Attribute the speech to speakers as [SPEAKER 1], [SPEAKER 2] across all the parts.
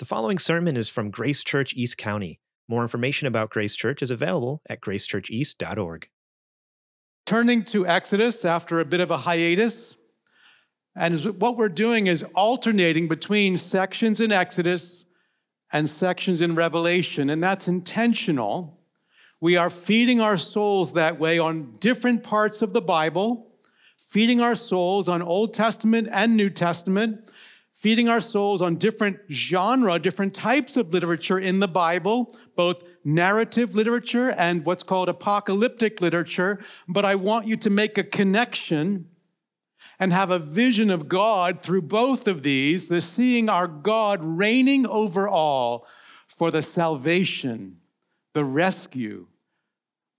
[SPEAKER 1] The following sermon is from Grace Church East County. More information about Grace Church is available at gracechurcheast.org.
[SPEAKER 2] Turning to Exodus after a bit of a hiatus. And what we're doing is alternating between sections in Exodus and sections in Revelation, and that's intentional. We are feeding our souls that way on different parts of the Bible, feeding our souls on Old Testament and New Testament, feeding our souls on different genre, different types of literature in the Bible, both narrative literature and what's called apocalyptic literature. But I want you to make a connection and have a vision of God through both of these, the seeing our God reigning over all for the salvation, the rescue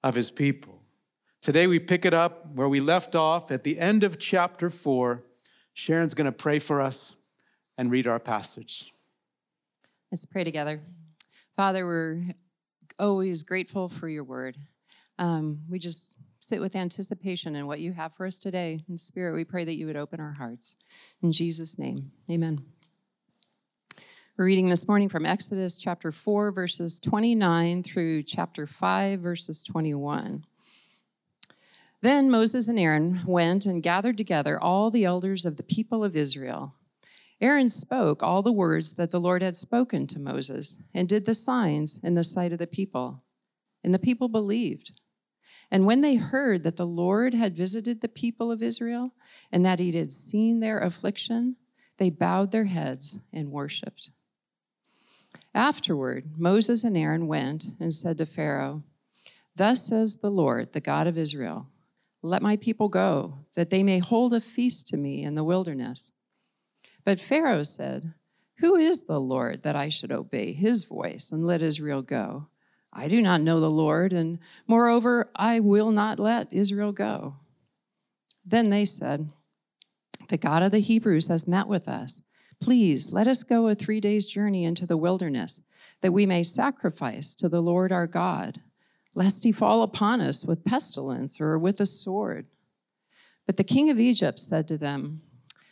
[SPEAKER 2] of his people. Today we pick it up where we left off at the end of chapter four. Sharon's going to pray for us and read our passage.
[SPEAKER 3] Let's pray together. Father, we're always grateful for your word. Um, we just sit with anticipation in what you have for us today. In Spirit, we pray that you would open our hearts. In Jesus' name, amen. We're reading this morning from Exodus chapter 4, verses 29 through chapter 5, verses 21. Then Moses and Aaron went and gathered together all the elders of the people of Israel Aaron spoke all the words that the Lord had spoken to Moses and did the signs in the sight of the people. And the people believed. And when they heard that the Lord had visited the people of Israel and that he had seen their affliction, they bowed their heads and worshiped. Afterward, Moses and Aaron went and said to Pharaoh, Thus says the Lord, the God of Israel, Let my people go, that they may hold a feast to me in the wilderness. But Pharaoh said, Who is the Lord that I should obey his voice and let Israel go? I do not know the Lord, and moreover, I will not let Israel go. Then they said, The God of the Hebrews has met with us. Please let us go a three days' journey into the wilderness, that we may sacrifice to the Lord our God, lest he fall upon us with pestilence or with a sword. But the king of Egypt said to them,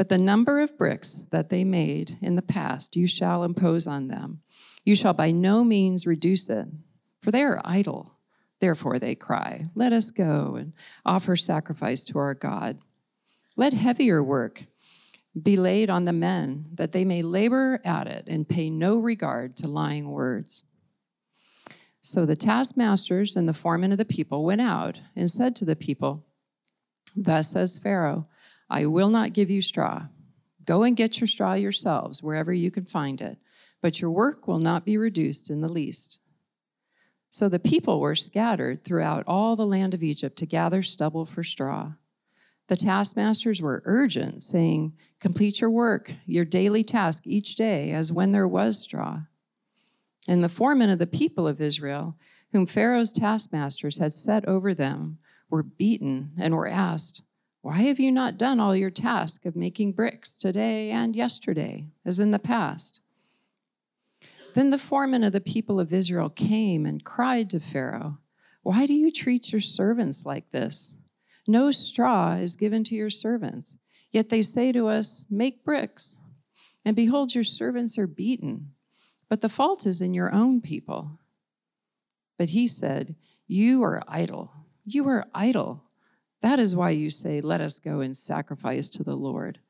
[SPEAKER 3] But the number of bricks that they made in the past you shall impose on them. You shall by no means reduce it, for they are idle. Therefore they cry, Let us go and offer sacrifice to our God. Let heavier work be laid on the men, that they may labor at it and pay no regard to lying words. So the taskmasters and the foremen of the people went out and said to the people, Thus says Pharaoh, I will not give you straw. Go and get your straw yourselves wherever you can find it, but your work will not be reduced in the least. So the people were scattered throughout all the land of Egypt to gather stubble for straw. The taskmasters were urgent, saying, Complete your work, your daily task each day, as when there was straw. And the foremen of the people of Israel, whom Pharaoh's taskmasters had set over them, were beaten and were asked, why have you not done all your task of making bricks today and yesterday, as in the past? Then the foreman of the people of Israel came and cried to Pharaoh, Why do you treat your servants like this? No straw is given to your servants. Yet they say to us, Make bricks. And behold, your servants are beaten. But the fault is in your own people. But he said, You are idle. You are idle. That is why you say, Let us go and sacrifice to the Lord.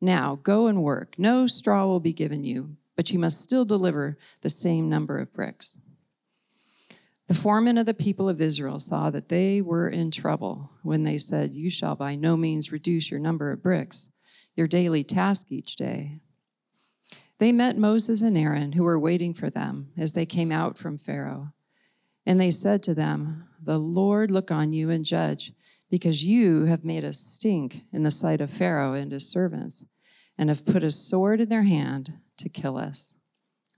[SPEAKER 3] Now go and work. No straw will be given you, but you must still deliver the same number of bricks. The foremen of the people of Israel saw that they were in trouble when they said, You shall by no means reduce your number of bricks, your daily task each day. They met Moses and Aaron, who were waiting for them as they came out from Pharaoh. And they said to them, The Lord look on you and judge because you have made us stink in the sight of Pharaoh and his servants, and have put a sword in their hand to kill us.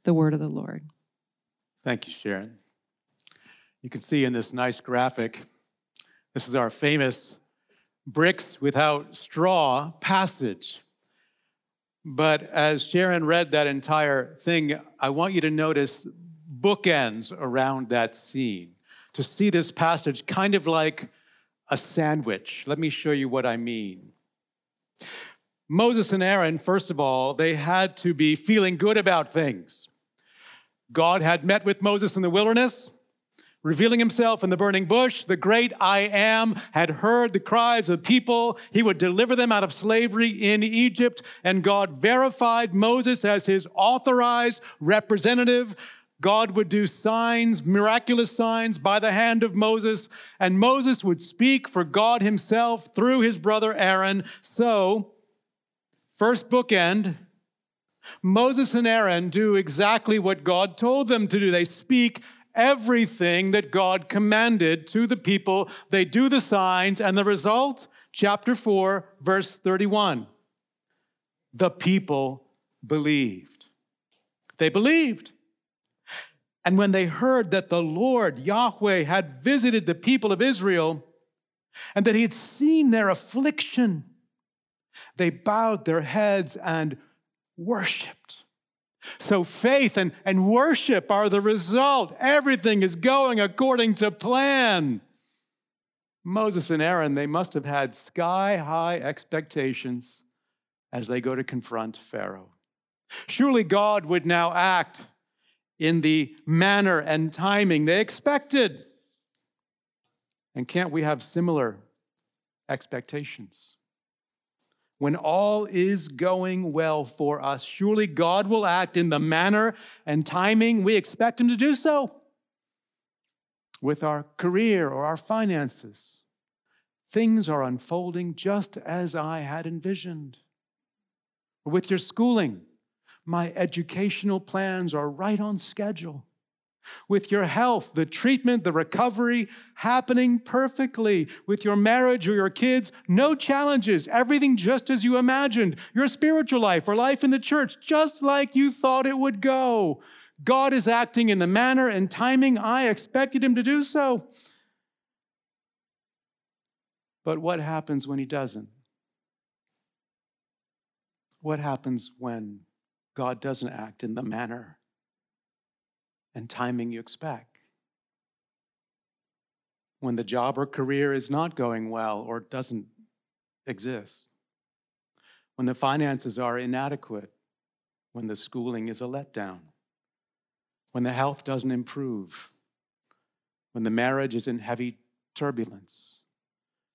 [SPEAKER 3] The word of the Lord.
[SPEAKER 2] Thank you, Sharon. You can see in this nice graphic, this is our famous bricks without straw passage. But as Sharon read that entire thing, I want you to notice bookends around that scene to see this passage kind of like a sandwich. Let me show you what I mean. Moses and Aaron, first of all, they had to be feeling good about things. God had met with Moses in the wilderness, revealing himself in the burning bush. The great I am had heard the cries of people. He would deliver them out of slavery in Egypt, and God verified Moses as his authorized representative. God would do signs, miraculous signs by the hand of Moses, and Moses would speak for God himself through his brother Aaron. So, first bookend, Moses and Aaron do exactly what God told them to do. They speak everything that God commanded to the people. They do the signs, and the result, chapter 4, verse 31. The people believed. They believed. And when they heard that the Lord, Yahweh, had visited the people of Israel and that he had seen their affliction, they bowed their heads and worshiped. So faith and, and worship are the result. Everything is going according to plan. Moses and Aaron, they must have had sky high expectations as they go to confront Pharaoh. Surely God would now act in the manner and timing they expected. And can't we have similar expectations? When all is going well for us, surely God will act in the manner and timing we expect Him to do so with our career or our finances. Things are unfolding just as I had envisioned. With your schooling, my educational plans are right on schedule. With your health, the treatment, the recovery happening perfectly. With your marriage or your kids, no challenges, everything just as you imagined. Your spiritual life or life in the church, just like you thought it would go. God is acting in the manner and timing I expected him to do so. But what happens when he doesn't? What happens when God doesn't act in the manner and timing you expect. When the job or career is not going well or doesn't exist. When the finances are inadequate. When the schooling is a letdown. When the health doesn't improve. When the marriage is in heavy turbulence.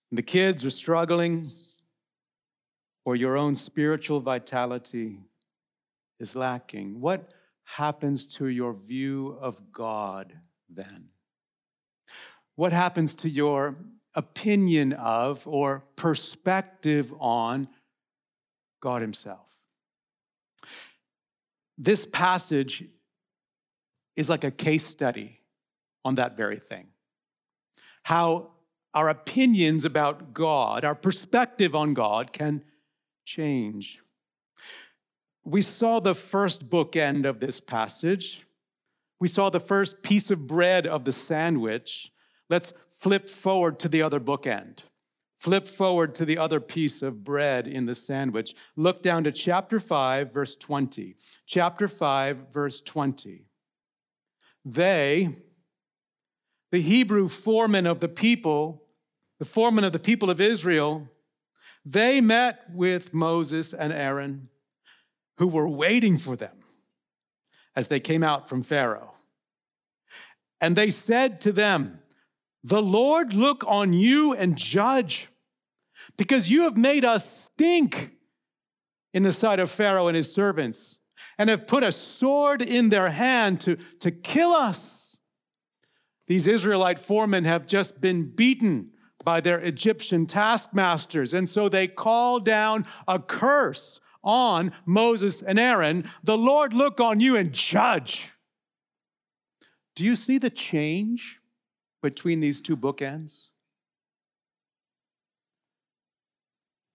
[SPEAKER 2] When the kids are struggling or your own spiritual vitality is lacking, what happens to your view of God then? What happens to your opinion of or perspective on God Himself? This passage is like a case study on that very thing. How our opinions about God, our perspective on God can change we saw the first bookend of this passage. We saw the first piece of bread of the sandwich. Let's flip forward to the other bookend. Flip forward to the other piece of bread in the sandwich. Look down to chapter 5, verse 20. Chapter 5, verse 20. They, the Hebrew foremen of the people, the foremen of the people of Israel, they met with Moses and Aaron who were waiting for them as they came out from Pharaoh. And they said to them, The Lord look on you and judge, because you have made us stink in the sight of Pharaoh and his servants, and have put a sword in their hand to, to kill us. These Israelite foremen have just been beaten by their Egyptian taskmasters, and so they call down a curse on Moses and Aaron, the Lord look on you and judge. Do you see the change between these two bookends?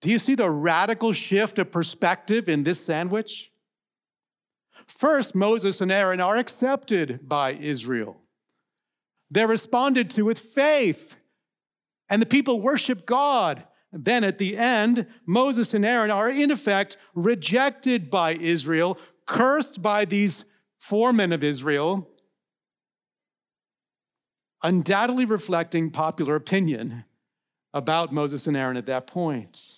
[SPEAKER 2] Do you see the radical shift of perspective in this sandwich? First, Moses and Aaron are accepted by Israel. They're responded to with faith, and the people worship God. Then at the end, Moses and Aaron are in effect rejected by Israel, cursed by these foremen of Israel, undoubtedly reflecting popular opinion about Moses and Aaron at that point.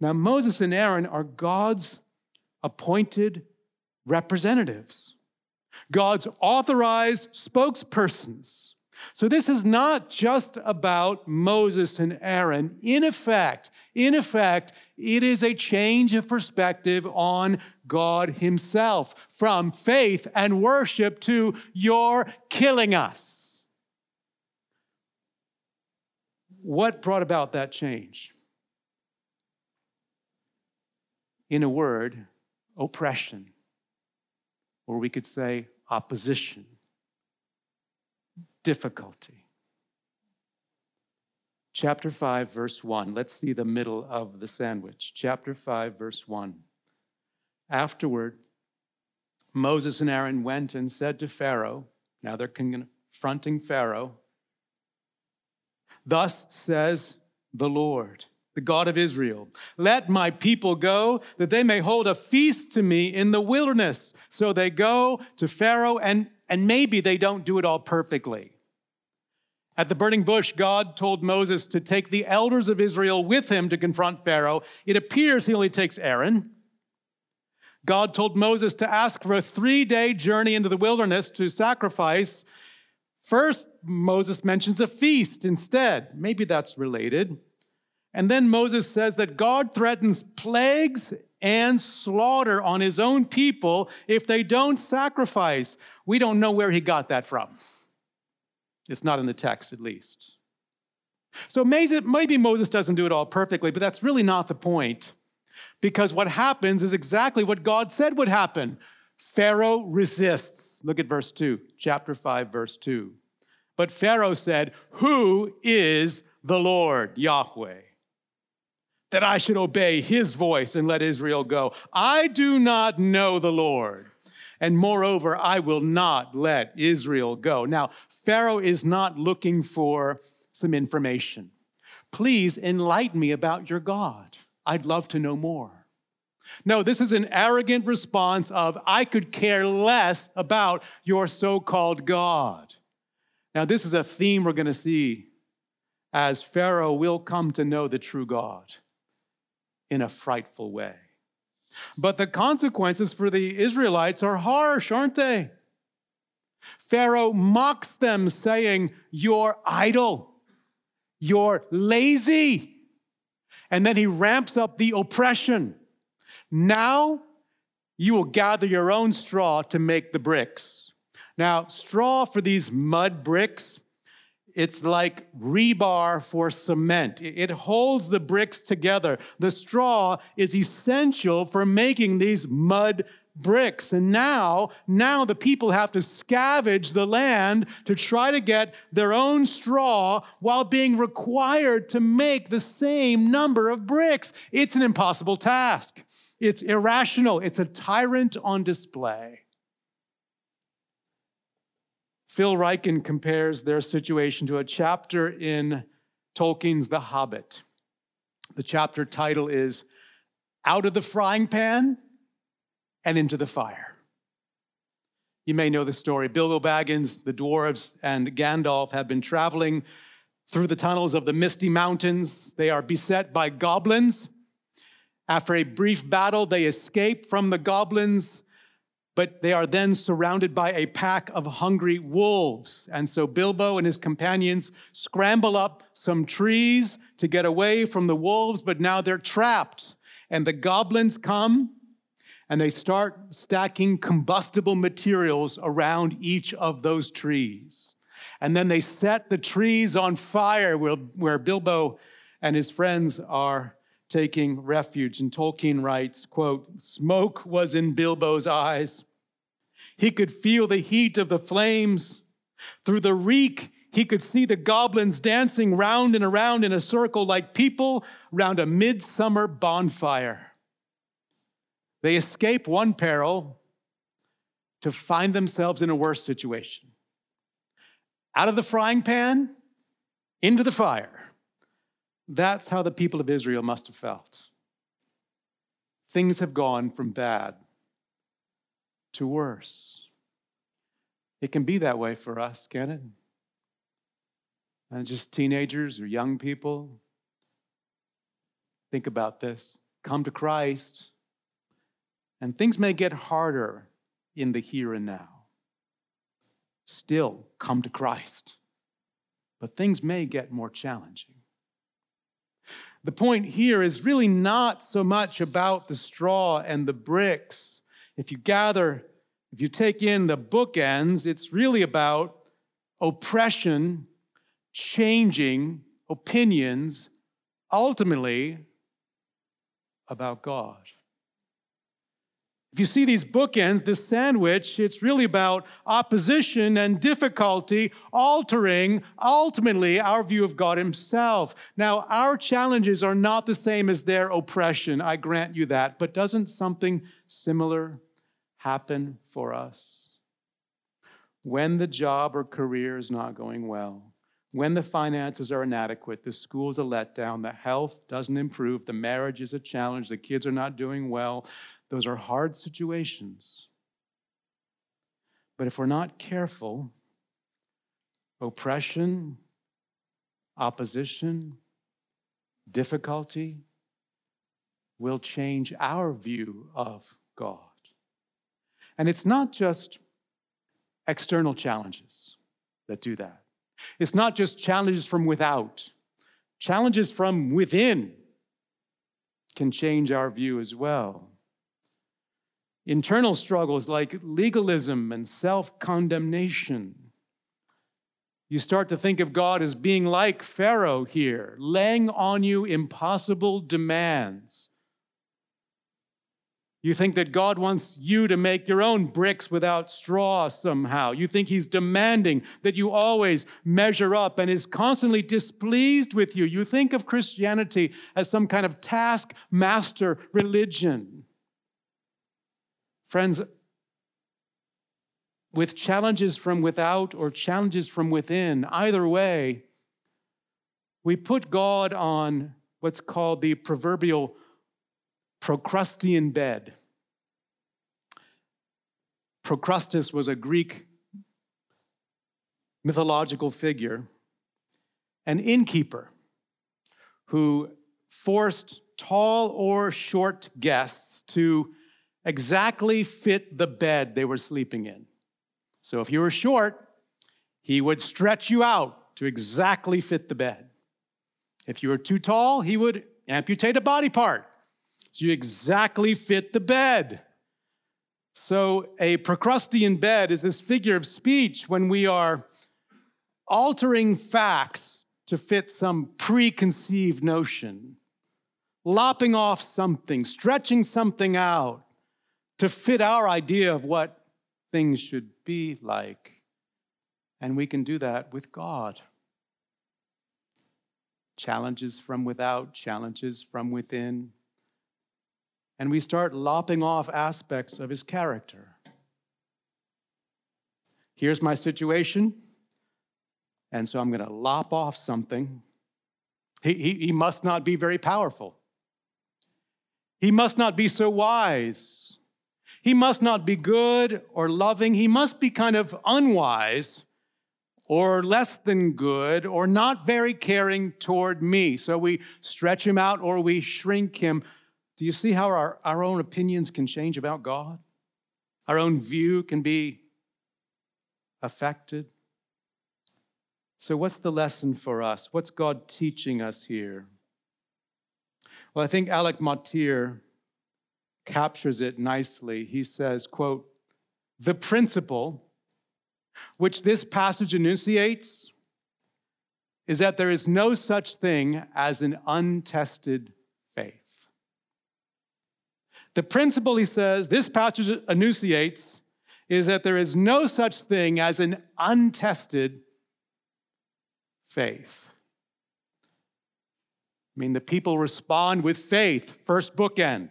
[SPEAKER 2] Now, Moses and Aaron are God's appointed representatives, God's authorized spokespersons. So this is not just about Moses and Aaron. In effect, in effect, it is a change of perspective on God himself from faith and worship to you're killing us. What brought about that change? In a word, oppression, or we could say opposition, difficulty. Chapter 5, verse 1. Let's see the middle of the sandwich. Chapter 5, verse 1. Afterward, Moses and Aaron went and said to Pharaoh, now they're confronting Pharaoh, Thus says the Lord the God of Israel. Let my people go that they may hold a feast to me in the wilderness. So they go to Pharaoh, and, and maybe they don't do it all perfectly. At the burning bush, God told Moses to take the elders of Israel with him to confront Pharaoh. It appears he only takes Aaron. God told Moses to ask for a three day journey into the wilderness to sacrifice. First, Moses mentions a feast instead. Maybe that's related. And then Moses says that God threatens plagues and slaughter on his own people if they don't sacrifice. We don't know where he got that from. It's not in the text, at least. So maybe Moses doesn't do it all perfectly, but that's really not the point. Because what happens is exactly what God said would happen Pharaoh resists. Look at verse 2, chapter 5, verse 2. But Pharaoh said, Who is the Lord, Yahweh? that I should obey his voice and let Israel go. I do not know the Lord. And moreover, I will not let Israel go. Now, Pharaoh is not looking for some information. Please enlighten me about your God. I'd love to know more. No, this is an arrogant response of, I could care less about your so called God. Now, this is a theme we're going to see as Pharaoh will come to know the true God in a frightful way. But the consequences for the Israelites are harsh, aren't they? Pharaoh mocks them, saying, You're idle, you're lazy. And then he ramps up the oppression. Now you will gather your own straw to make the bricks. Now, straw for these mud bricks it's like rebar for cement. It holds the bricks together. The straw is essential for making these mud bricks. And now, now the people have to scavenge the land to try to get their own straw while being required to make the same number of bricks. It's an impossible task. It's irrational. It's a tyrant on display. Phil Ryken compares their situation to a chapter in Tolkien's The Hobbit. The chapter title is Out of the Frying Pan and Into the Fire. You may know the story. Bilbo Baggins, the dwarves, and Gandalf have been traveling through the tunnels of the Misty Mountains. They are beset by goblins. After a brief battle, they escape from the goblins but they are then surrounded by a pack of hungry wolves. And so Bilbo and his companions scramble up some trees to get away from the wolves, but now they're trapped. And the goblins come and they start stacking combustible materials around each of those trees. And then they set the trees on fire where, where Bilbo and his friends are taking refuge. And Tolkien writes, quote, smoke was in Bilbo's eyes. He could feel the heat of the flames. Through the reek, he could see the goblins dancing round and around in a circle like people round a midsummer bonfire. They escape one peril, to find themselves in a worse situation. Out of the frying pan, into the fire. That's how the people of Israel must have felt. Things have gone from bad to worse. It can be that way for us, can it? And just teenagers or young people. Think about this. Come to Christ, and things may get harder in the here and now. Still, come to Christ, but things may get more challenging. The point here is really not so much about the straw and the bricks. If you gather, if you take in the bookends, it's really about oppression changing opinions, ultimately about God. If you see these bookends, this sandwich, it's really about opposition and difficulty altering ultimately our view of God Himself. Now, our challenges are not the same as their oppression, I grant you that, but doesn't something similar happen for us? When the job or career is not going well, when the finances are inadequate, the school is a letdown, the health doesn't improve, the marriage is a challenge, the kids are not doing well, those are hard situations. But if we're not careful, oppression, opposition, difficulty will change our view of God. And it's not just external challenges that do that. It's not just challenges from without, challenges from within can change our view as well. Internal struggles like legalism and self condemnation. You start to think of God as being like Pharaoh here, laying on you impossible demands you think that God wants you to make your own bricks without straw somehow. You think He's demanding that you always measure up and is constantly displeased with you. You think of Christianity as some kind of taskmaster religion. Friends, with challenges from without or challenges from within, either way, we put God on what's called the proverbial Procrustean bed. Procrustes was a Greek mythological figure, an innkeeper who forced tall or short guests to exactly fit the bed they were sleeping in. So if you were short, he would stretch you out to exactly fit the bed. If you were too tall, he would amputate a body part you exactly fit the bed. So, a Procrustean bed is this figure of speech when we are altering facts to fit some preconceived notion, lopping off something, stretching something out to fit our idea of what things should be like. And we can do that with God. Challenges from without, challenges from within and we start lopping off aspects of his character. Here's my situation, and so I'm going to lop off something. He, he, he must not be very powerful. He must not be so wise. He must not be good or loving. He must be kind of unwise or less than good or not very caring toward me. So we stretch him out or we shrink him do you see how our, our own opinions can change about God? Our own view can be affected. So, what's the lesson for us? What's God teaching us here? Well, I think Alec Motyer captures it nicely. He says, quote, the principle which this passage enunciates is that there is no such thing as an untested. The principle, he says, this passage enunciates is that there is no such thing as an untested faith. I mean, the people respond with faith, first bookend.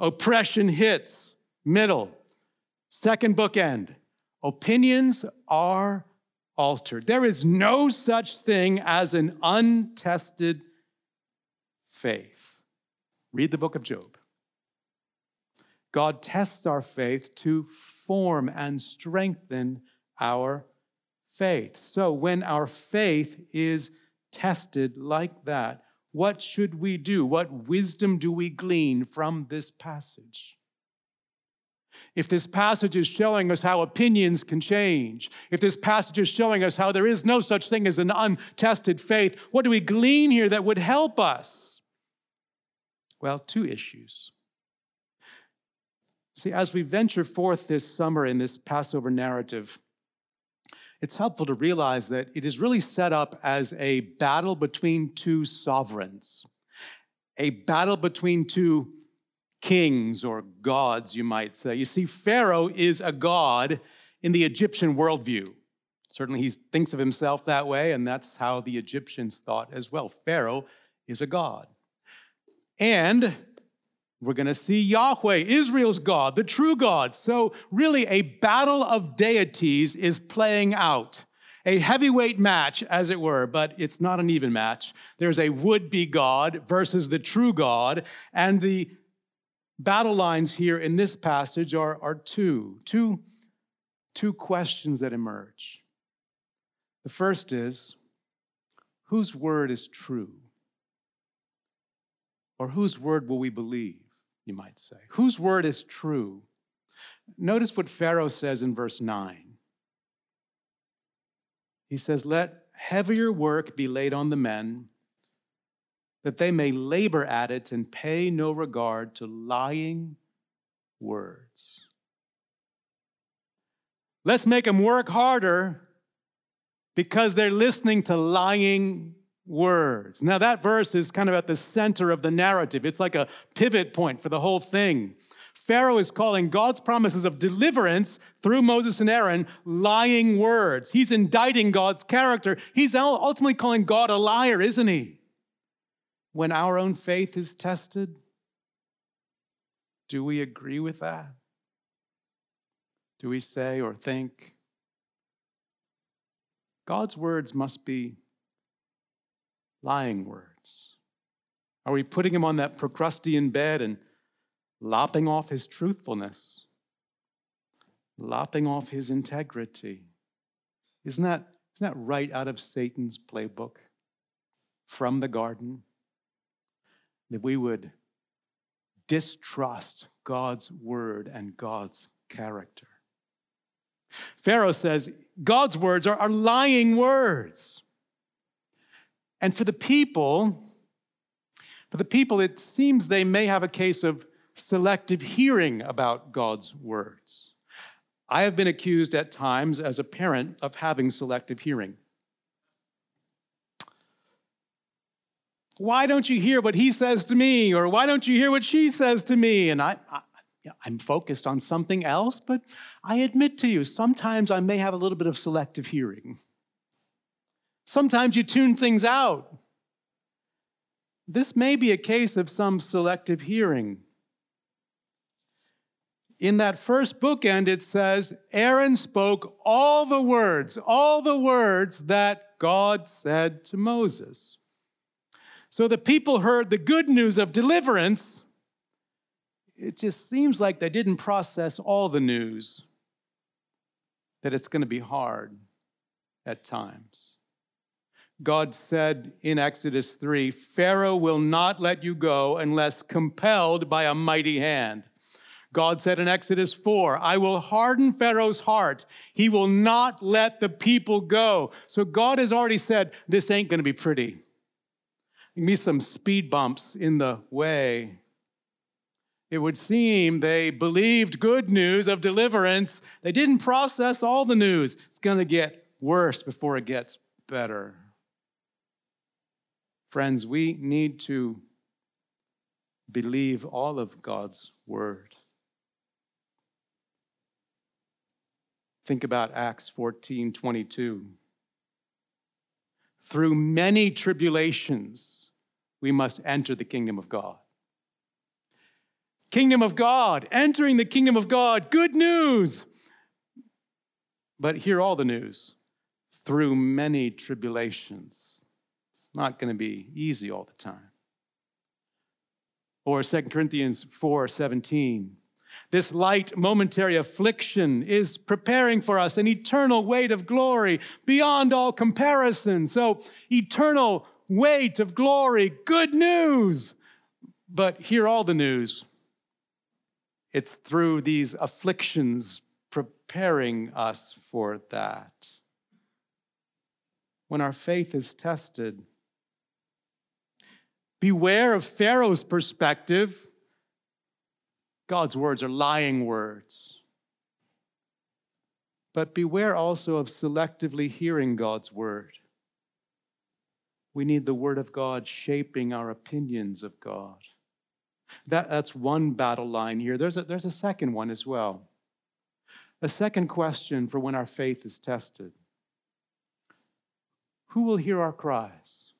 [SPEAKER 2] Oppression hits, middle. Second bookend opinions are altered. There is no such thing as an untested faith. Read the book of Job. God tests our faith to form and strengthen our faith. So when our faith is tested like that, what should we do? What wisdom do we glean from this passage? If this passage is showing us how opinions can change, if this passage is showing us how there is no such thing as an untested faith, what do we glean here that would help us? Well, two issues. See, as we venture forth this summer in this Passover narrative, it's helpful to realize that it is really set up as a battle between two sovereigns, a battle between two kings or gods, you might say. You see, Pharaoh is a god in the Egyptian worldview. Certainly, he thinks of himself that way, and that's how the Egyptians thought as well. Pharaoh is a god. And we're going to see Yahweh, Israel's God, the true God. So, really, a battle of deities is playing out. A heavyweight match, as it were, but it's not an even match. There's a would be God versus the true God, and the battle lines here in this passage are, are two, two, two questions that emerge. The first is whose word is true? Or whose word will we believe, you might say? Whose word is true? Notice what Pharaoh says in verse 9. He says, Let heavier work be laid on the men that they may labor at it and pay no regard to lying words. Let's make them work harder because they're listening to lying words. Now, that verse is kind of at the center of the narrative, it's like a pivot point for the whole thing. Pharaoh is calling God's promises of deliverance through Moses and Aaron lying words. He's indicting God's character. He's ultimately calling God a liar, isn't he? when our own faith is tested? Do we agree with that? Do we say or think, God's words must be lying words? Are we putting him on that Procrustean bed and lopping off his truthfulness, lopping off his integrity? Isn't that, isn't that right out of Satan's playbook from the garden? that we would distrust God's word and God's character. Pharaoh says God's words are, are lying words. And for the people, for the people, it seems they may have a case of selective hearing about God's words. I have been accused at times as a parent of having selective hearing. why don't you hear what he says to me? Or why don't you hear what she says to me? And I, I I'm focused on something else, but I admit to you, sometimes I may have a little bit of selective hearing. Sometimes you tune things out. This may be a case of some selective hearing. In that first bookend, it says, Aaron spoke all the words, all the words that God said to Moses. So the people heard the good news of deliverance. It just seems like they didn't process all the news, that it's going to be hard at times. God said in Exodus 3 Pharaoh will not let you go unless compelled by a mighty hand. God said in Exodus 4, I will harden Pharaoh's heart. He will not let the people go. So God has already said, This ain't going to be pretty be some speed bumps in the way. It would seem they believed good news of deliverance. They didn't process all the news. It's going to get worse before it gets better. Friends, we need to believe all of God's word. Think about Acts 14 22. Through many tribulations, we must enter the kingdom of God. Kingdom of God, entering the kingdom of God, good news. But hear all the news through many tribulations. Not going to be easy all the time. Or 2 Corinthians 4 17. This light momentary affliction is preparing for us an eternal weight of glory beyond all comparison. So, eternal weight of glory, good news. But hear all the news. It's through these afflictions preparing us for that. When our faith is tested, beware of Pharaoh's perspective. God's words are lying words. But beware also of selectively hearing God's word. We need the word of God shaping our opinions of God. That, that's one battle line here. There's a, there's a second one as well. A second question for when our faith is tested Who will hear our cries?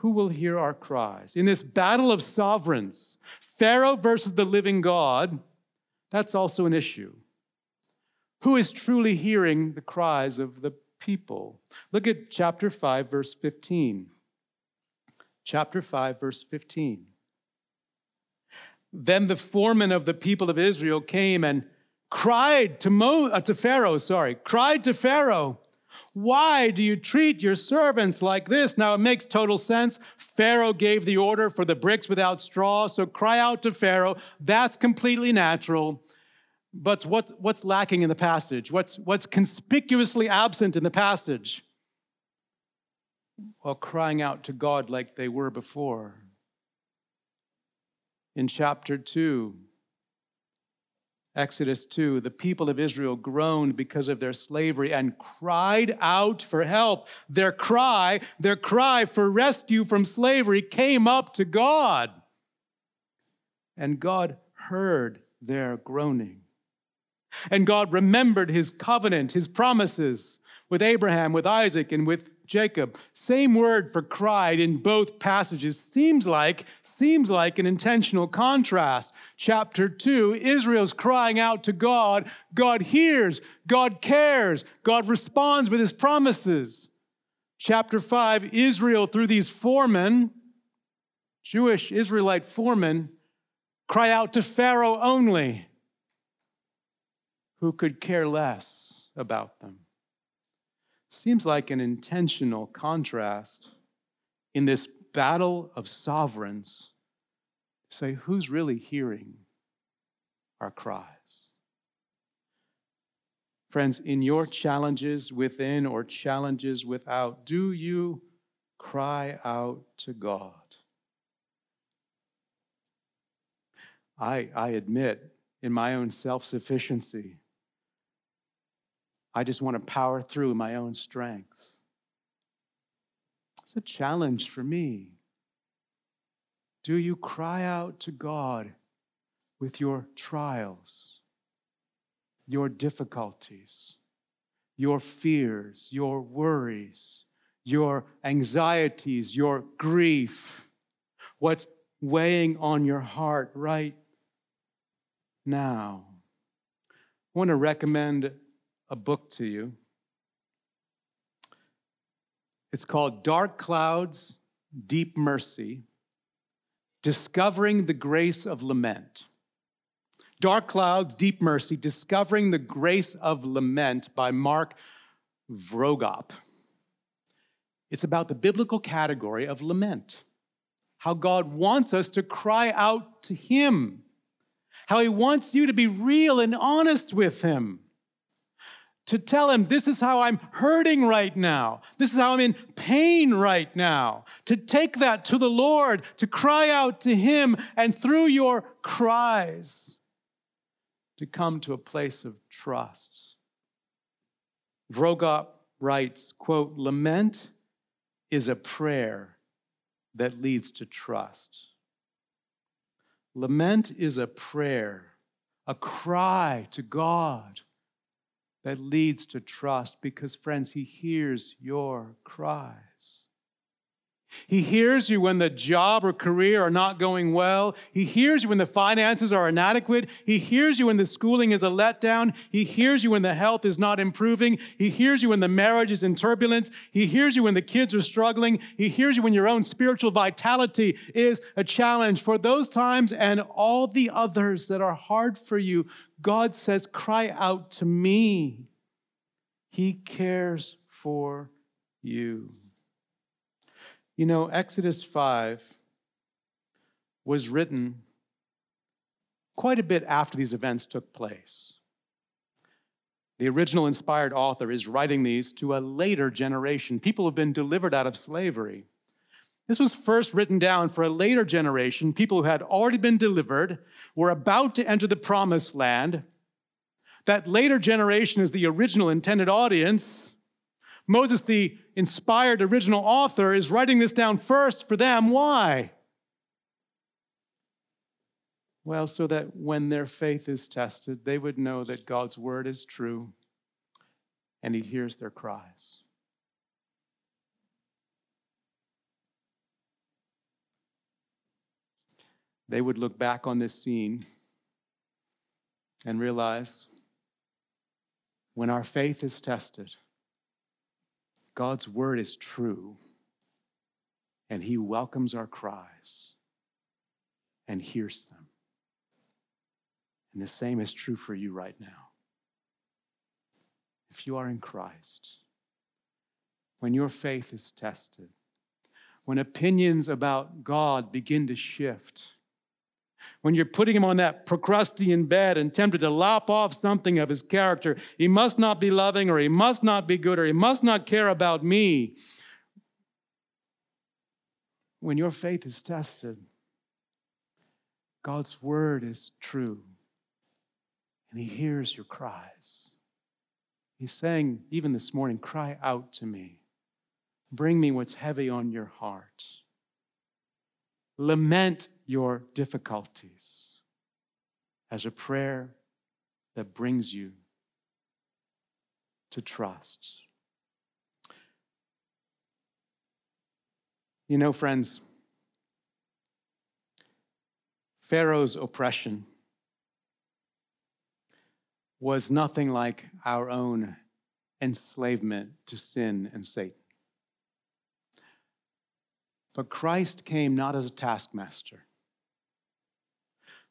[SPEAKER 2] Who will hear our cries? In this battle of sovereigns, Pharaoh versus the living God, that's also an issue. Who is truly hearing the cries of the people? Look at chapter 5, verse 15. Chapter 5, verse 15. Then the foreman of the people of Israel came and cried to, Mo, uh, to Pharaoh, sorry, cried to Pharaoh, why do you treat your servants like this? Now it makes total sense. Pharaoh gave the order for the bricks without straw, so cry out to Pharaoh. That's completely natural. But what's, what's lacking in the passage? What's, what's conspicuously absent in the passage? Well, crying out to God like they were before. In chapter 2, Exodus 2, the people of Israel groaned because of their slavery and cried out for help. Their cry, their cry for rescue from slavery came up to God. And God heard their groaning. And God remembered his covenant, his promises with Abraham, with Isaac, and with Jacob. Same word for cried in both passages. Seems like, seems like an intentional contrast. Chapter 2, Israel's crying out to God. God hears, God cares, God responds with his promises. Chapter 5, Israel, through these foremen, Jewish Israelite foremen, cry out to Pharaoh only, who could care less about them. Seems like an intentional contrast in this battle of sovereigns. Say, who's really hearing our cries? Friends, in your challenges within or challenges without, do you cry out to God? I, I admit in my own self sufficiency, I just want to power through my own strength. It's a challenge for me. Do you cry out to God with your trials, your difficulties, your fears, your worries, your anxieties, your grief, what's weighing on your heart right now? I want to recommend a book to you. It's called Dark Clouds, Deep Mercy Discovering the Grace of Lament. Dark Clouds, Deep Mercy Discovering the Grace of Lament by Mark Vroegop. It's about the biblical category of lament, how God wants us to cry out to Him, how He wants you to be real and honest with Him to tell him, This is how I'm hurting right now. This is how I'm in pain right now. To take that to the Lord, to cry out to him, and through your cries, to come to a place of trust. Vroegop writes, quote, lament is a prayer that leads to trust. Lament is a prayer, a cry to God that leads to trust because, friends, He hears your cries. He hears you when the job or career are not going well. He hears you when the finances are inadequate. He hears you when the schooling is a letdown. He hears you when the health is not improving. He hears you when the marriage is in turbulence. He hears you when the kids are struggling. He hears you when your own spiritual vitality is a challenge. For those times and all the others that are hard for you, God says, cry out to me. He cares for you. You know, Exodus 5 was written quite a bit after these events took place. The original inspired author is writing these to a later generation. People have been delivered out of slavery. This was first written down for a later generation, people who had already been delivered, were about to enter the promised land. That later generation is the original intended audience. Moses, the inspired original author, is writing this down first for them. Why? Well, so that when their faith is tested, they would know that God's word is true and he hears their cries. They would look back on this scene and realize when our faith is tested, God's word is true, and he welcomes our cries and hears them. And the same is true for you right now. If you are in Christ, when your faith is tested, when opinions about God begin to shift, when you're putting him on that Procrustean bed and tempted to lop off something of his character, he must not be loving, or he must not be good, or he must not care about me. When your faith is tested, God's word is true, and he hears your cries. He's saying, even this morning, cry out to me. Bring me what's heavy on your heart. Lament your difficulties as a prayer that brings you to trust. You know, friends, Pharaoh's oppression was nothing like our own enslavement to sin and Satan. But Christ came not as a taskmaster.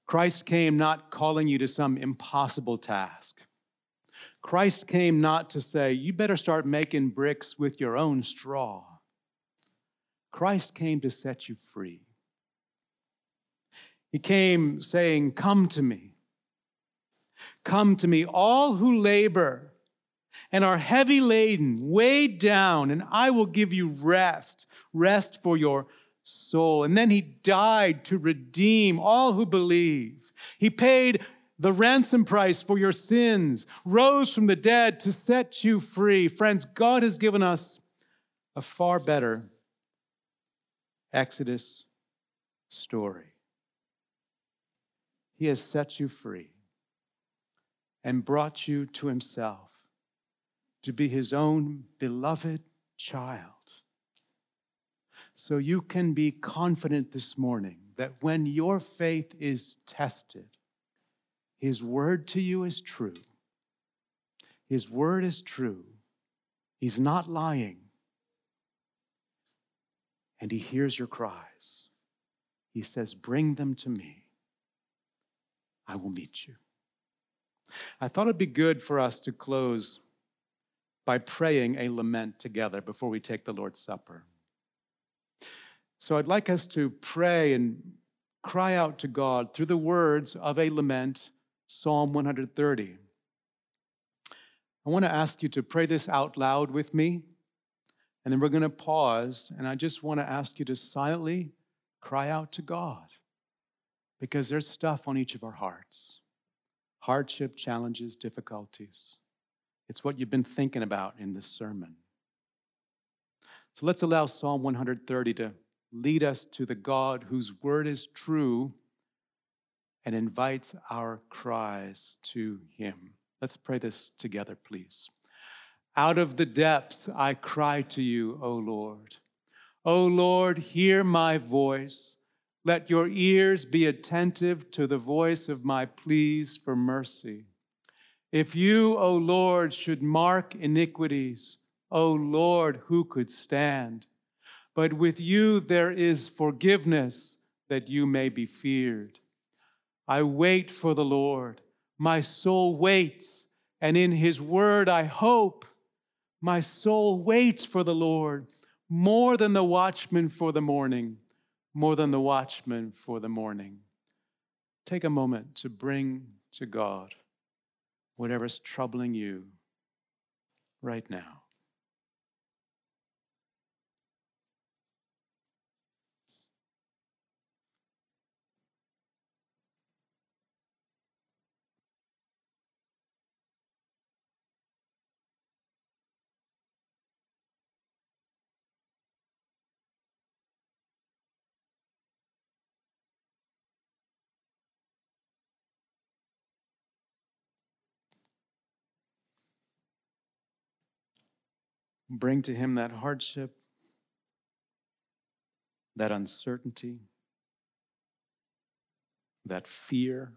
[SPEAKER 2] Christ came not calling you to some impossible task. Christ came not to say, you better start making bricks with your own straw. Christ came to set you free. He came saying, Come to me. Come to me, all who labor and are heavy laden, weighed down, and I will give you rest, rest for your soul. And then he died to redeem all who believe. He paid the ransom price for your sins, rose from the dead to set you free. Friends, God has given us a far better Exodus story. He has set you free and brought you to himself to be his own beloved child. So you can be confident this morning that when your faith is tested, His word to you is true. His word is true. He's not lying. And He hears your cries. He says, Bring them to me. I will meet you. I thought it'd be good for us to close by praying a lament together before we take the Lord's Supper. So I'd like us to pray and cry out to God through the words of a lament, Psalm 130. I want to ask you to pray this out loud with me, and then we're going to pause, and I just want to ask you to silently cry out to God because there's stuff on each of our hearts hardship, challenges, difficulties. It's what you've been thinking about in this sermon. So let's allow Psalm 130 to lead us to the God whose word is true and invites our cries to him. Let's pray this together, please. Out of the depths I cry to you, O Lord. O Lord, hear my voice. Let your ears be attentive to the voice of my pleas for mercy. If you, O Lord, should mark iniquities, O Lord, who could stand? But with you there is forgiveness that you may be feared. I wait for the Lord. My soul waits, and in his word I hope. My soul waits for the Lord more than the watchman for the morning, more than the watchman for the morning. Take a moment to bring to God whatever's troubling you right now. Bring to Him that hardship, that uncertainty, that fear.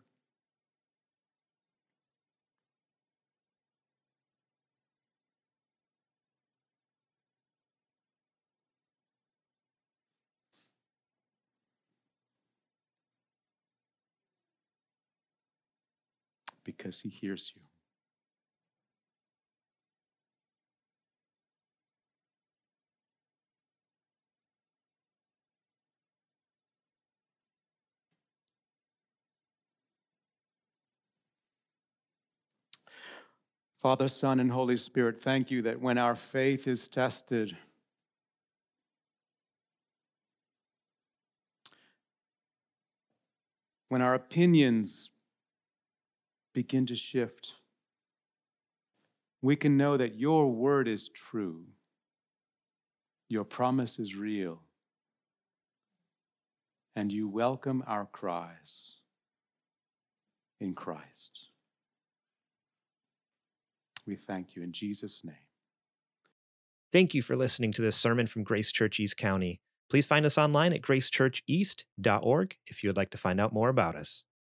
[SPEAKER 2] Because He hears you. Father, Son, and Holy Spirit, thank you that when our faith is tested, when our opinions begin to shift, we can know that your word is true, your promise is real, and you welcome our cries in Christ. We thank you in Jesus' name.
[SPEAKER 1] Thank you for listening to this sermon from Grace Church East County. Please find us online at gracechurcheast.org if you would like to find out more about us.